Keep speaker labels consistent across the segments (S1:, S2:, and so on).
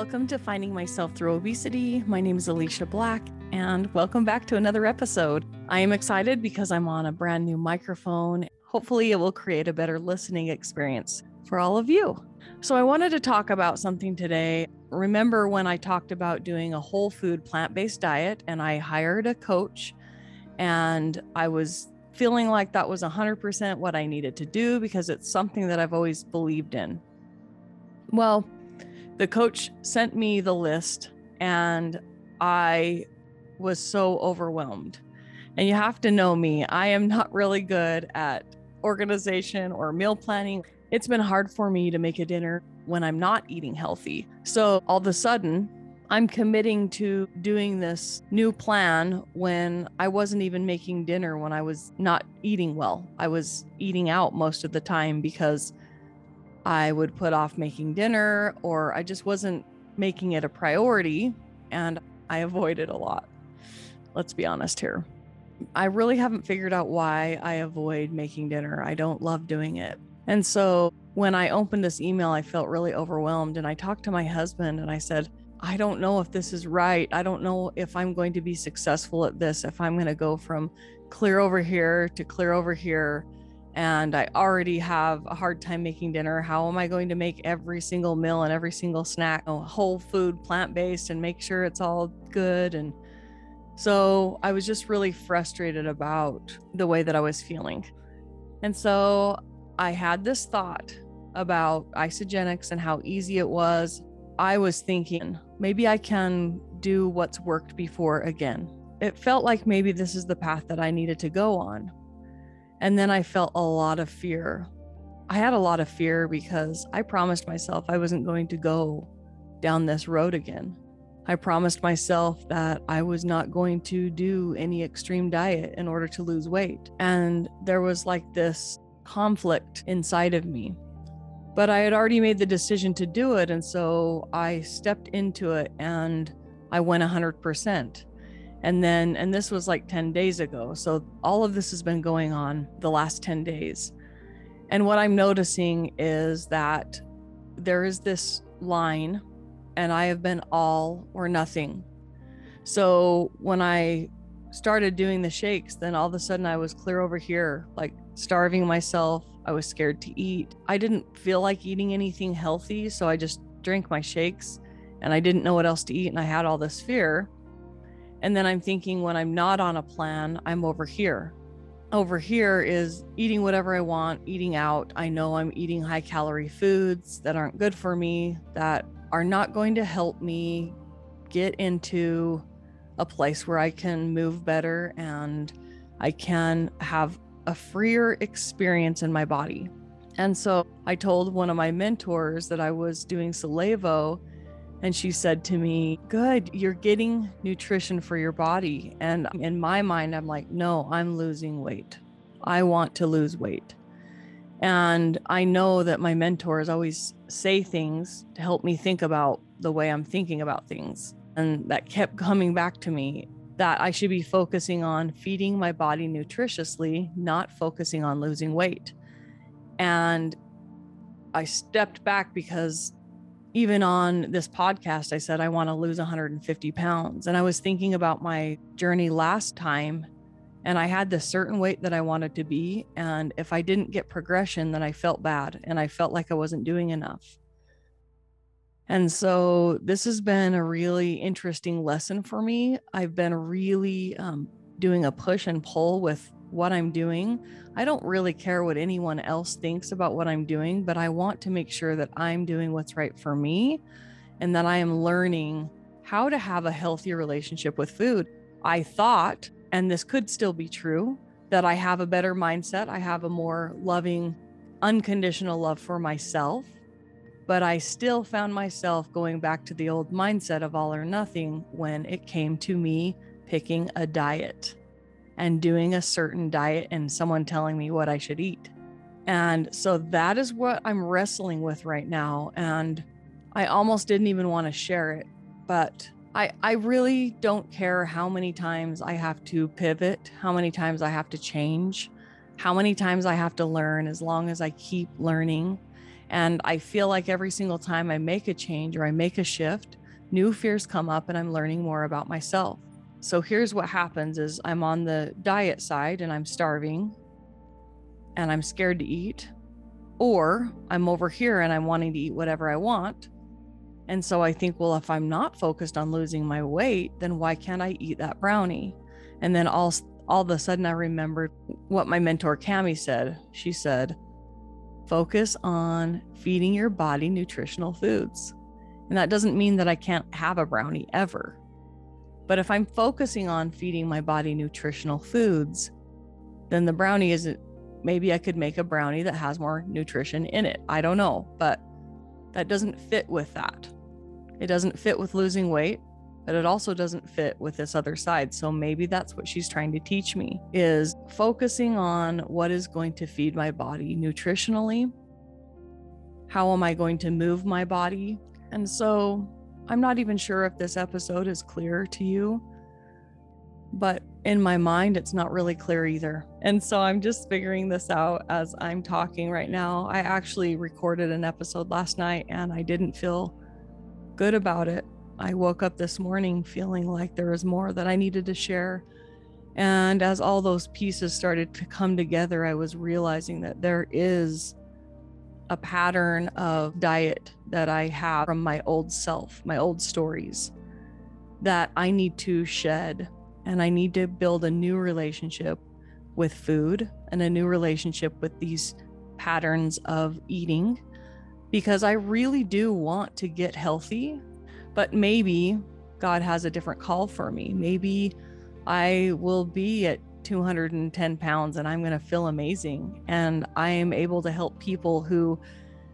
S1: Welcome to Finding Myself Through Obesity. My name is Alicia Black, and welcome back to another episode. I am excited because I'm on a brand new microphone. Hopefully, it will create a better listening experience for all of you. So, I wanted to talk about something today. Remember when I talked about doing a whole food plant based diet, and I hired a coach, and I was feeling like that was 100% what I needed to do because it's something that I've always believed in. Well, the coach sent me the list and I was so overwhelmed. And you have to know me, I am not really good at organization or meal planning. It's been hard for me to make a dinner when I'm not eating healthy. So all of a sudden, I'm committing to doing this new plan when I wasn't even making dinner when I was not eating well. I was eating out most of the time because I would put off making dinner or I just wasn't making it a priority and I avoided a lot. Let's be honest here. I really haven't figured out why I avoid making dinner. I don't love doing it. And so when I opened this email, I felt really overwhelmed and I talked to my husband and I said, I don't know if this is right. I don't know if I'm going to be successful at this, if I'm going to go from clear over here to clear over here and I already have a hard time making dinner. How am I going to make every single meal and every single snack whole food, plant based, and make sure it's all good? And so I was just really frustrated about the way that I was feeling. And so I had this thought about Isagenix and how easy it was. I was thinking maybe I can do what's worked before again. It felt like maybe this is the path that I needed to go on and then I felt a lot of fear. I had a lot of fear because I promised myself I wasn't going to go down this road again. I promised myself that I was not going to do any extreme diet in order to lose weight. And there was like this conflict inside of me. But I had already made the decision to do it. And so I stepped into it and I went 100%. And then, and this was like 10 days ago. So all of this has been going on the last 10 days. And what I'm noticing is that there is this line, and I have been all or nothing. So when I started doing the shakes, then all of a sudden I was clear over here, like starving myself. I was scared to eat. I didn't feel like eating anything healthy. So I just drank my shakes and I didn't know what else to eat. And I had all this fear. And then I'm thinking when I'm not on a plan, I'm over here. Over here is eating whatever I want, eating out. I know I'm eating high calorie foods that aren't good for me, that are not going to help me get into a place where I can move better and I can have a freer experience in my body. And so I told one of my mentors that I was doing Solevo and she said to me, Good, you're getting nutrition for your body. And in my mind, I'm like, No, I'm losing weight. I want to lose weight. And I know that my mentors always say things to help me think about the way I'm thinking about things. And that kept coming back to me that I should be focusing on feeding my body nutritiously, not focusing on losing weight. And I stepped back because even on this podcast, I said I want to lose 150 pounds. And I was thinking about my journey last time, and I had this certain weight that I wanted to be. And if I didn't get progression, then I felt bad and I felt like I wasn't doing enough. And so this has been a really interesting lesson for me. I've been really um, doing a push and pull with what I'm doing. I don't really care what anyone else thinks about what I'm doing, but I want to make sure that I'm doing what's right for me and that I am learning how to have a healthy relationship with food. I thought, and this could still be true, that I have a better mindset. I have a more loving, unconditional love for myself. But I still found myself going back to the old mindset of all or nothing when it came to me picking a diet and doing a certain diet and someone telling me what I should eat. And so that is what I'm wrestling with right now. And I almost didn't even want to share it, but I, I really don't care how many times I have to pivot, how many times I have to change, how many times I have to learn, as long as I keep learning And I feel like every single time I make a change or I make a shift, new fears come up and I'm learning more about myself. So here's what happens is I'm on the diet side and I'm starving and I'm scared to eat or I'm over here and I'm wanting to eat whatever I want. And so I think, well, if I'm not focused on losing my weight, then why can't I eat that brownie? And then all all of a sudden I remembered what my mentor Cami said. She said, focus on feeding your body nutritional foods. And that doesn't mean that I can't have a brownie ever. But if I'm focusing on feeding my body nutritional foods, then the brownie isn't, maybe I could make a brownie that has more nutrition in it. I don't know, but that doesn't fit with that. It doesn't fit with losing weight but it also doesn't fit with this other side. So maybe that's what she's trying to teach me is focusing on what is going to feed my body nutritionally. How am I going to move my body? And so I'm not even sure if this episode is clear to you, but in my mind, it's not really clear either. And so I'm just figuring this out as I'm talking right now. I actually recorded an episode last night and I didn't feel good about it I woke up this morning feeling like there was more that I needed to share. And as all those pieces started to come together, I was realizing that there is a pattern of diet that I have from my old self, my old stories that I need to shed. And I need to build a new relationship with food and a new relationship with these patterns of eating because I really do want to get healthy but maybe God has a different call for me. Maybe I will be at 210 pounds and I'm going to feel amazing. And I am able to help people who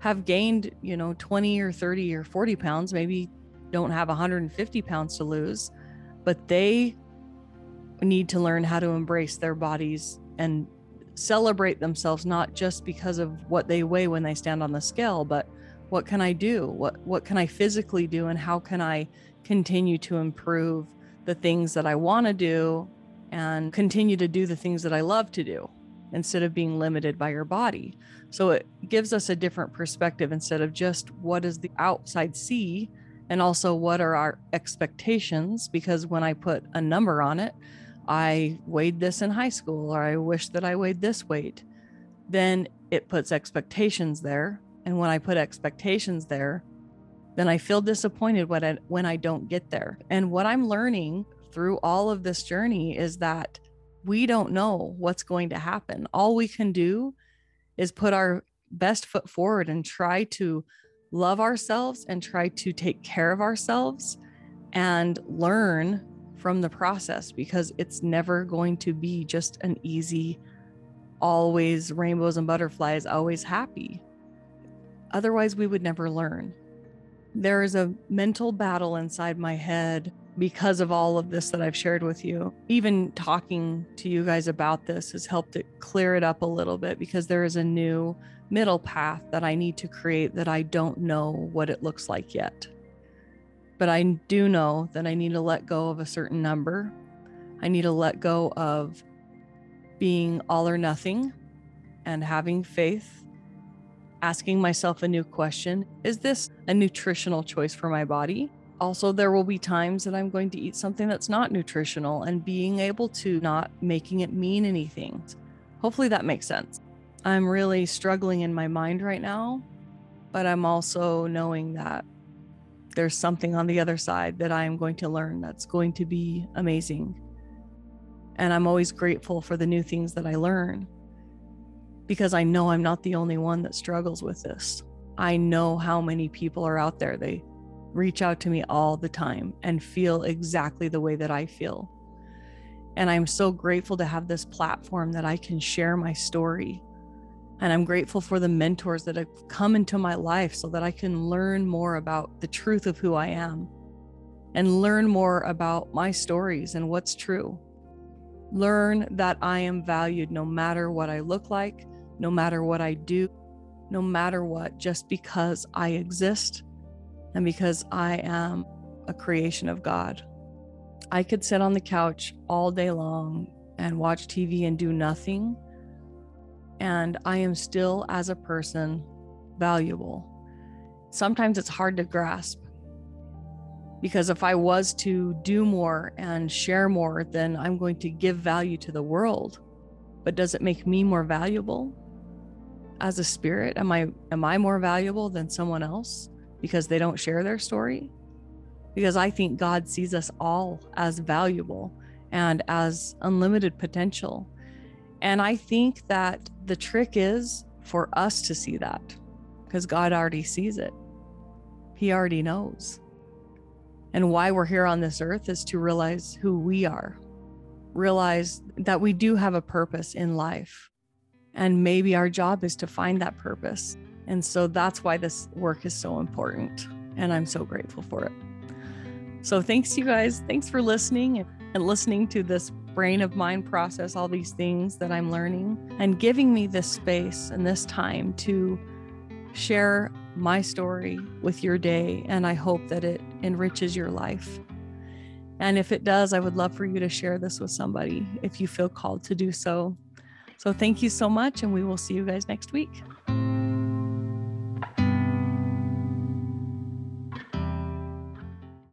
S1: have gained, you know, 20 or 30 or 40 pounds, maybe don't have 150 pounds to lose, but they need to learn how to embrace their bodies and celebrate themselves, not just because of what they weigh when they stand on the scale, but what can i do what what can i physically do and how can i continue to improve the things that i want to do and continue to do the things that i love to do instead of being limited by your body so it gives us a different perspective instead of just what does the outside see and also what are our expectations because when i put a number on it i weighed this in high school or i wish that i weighed this weight then it puts expectations there and when I put expectations there, then I feel disappointed when I, when I don't get there. And what I'm learning through all of this journey is that we don't know what's going to happen. All we can do is put our best foot forward and try to love ourselves and try to take care of ourselves and learn from the process because it's never going to be just an easy, always rainbows and butterflies, always happy. Otherwise, we would never learn. There is a mental battle inside my head because of all of this that I've shared with you. Even talking to you guys about this has helped it clear it up a little bit because there is a new middle path that I need to create that I don't know what it looks like yet. But I do know that I need to let go of a certain number. I need to let go of being all or nothing and having faith asking myself a new question Is this a nutritional choice for my body? Also, there will be times that I'm going to eat something that's not nutritional and being able to not making it mean anything. Hopefully that makes sense. I'm really struggling in my mind right now, but I'm also knowing that there's something on the other side that I am going to learn that's going to be amazing. And I'm always grateful for the new things that I learn because I know I'm not the only one that struggles with this. I know how many people are out there. They reach out to me all the time and feel exactly the way that I feel. And I'm so grateful to have this platform that I can share my story. And I'm grateful for the mentors that have come into my life so that I can learn more about the truth of who I am and learn more about my stories and what's true. Learn that I am valued no matter what I look like, no matter what I do, no matter what, just because I exist and because I am a creation of God. I could sit on the couch all day long and watch TV and do nothing. And I am still, as a person, valuable. Sometimes it's hard to grasp because if I was to do more and share more, then I'm going to give value to the world. But does it make me more valuable as a spirit? Am I am I more valuable than someone else because they don't share their story? Because I think God sees us all as valuable and as unlimited potential. And I think that the trick is for us to see that because God already sees it. He already knows. And why we're here on this earth is to realize who we are, realize that we do have a purpose in life. And maybe our job is to find that purpose. And so that's why this work is so important. And I'm so grateful for it. So thanks, you guys. Thanks for listening and listening to this brain of mine process all these things that I'm learning and giving me this space and this time to share my story with your day. And I hope that it enriches your life. And if it does, I would love for you to share this with somebody if you feel called to do so. So thank you so much, and we will see you guys next week.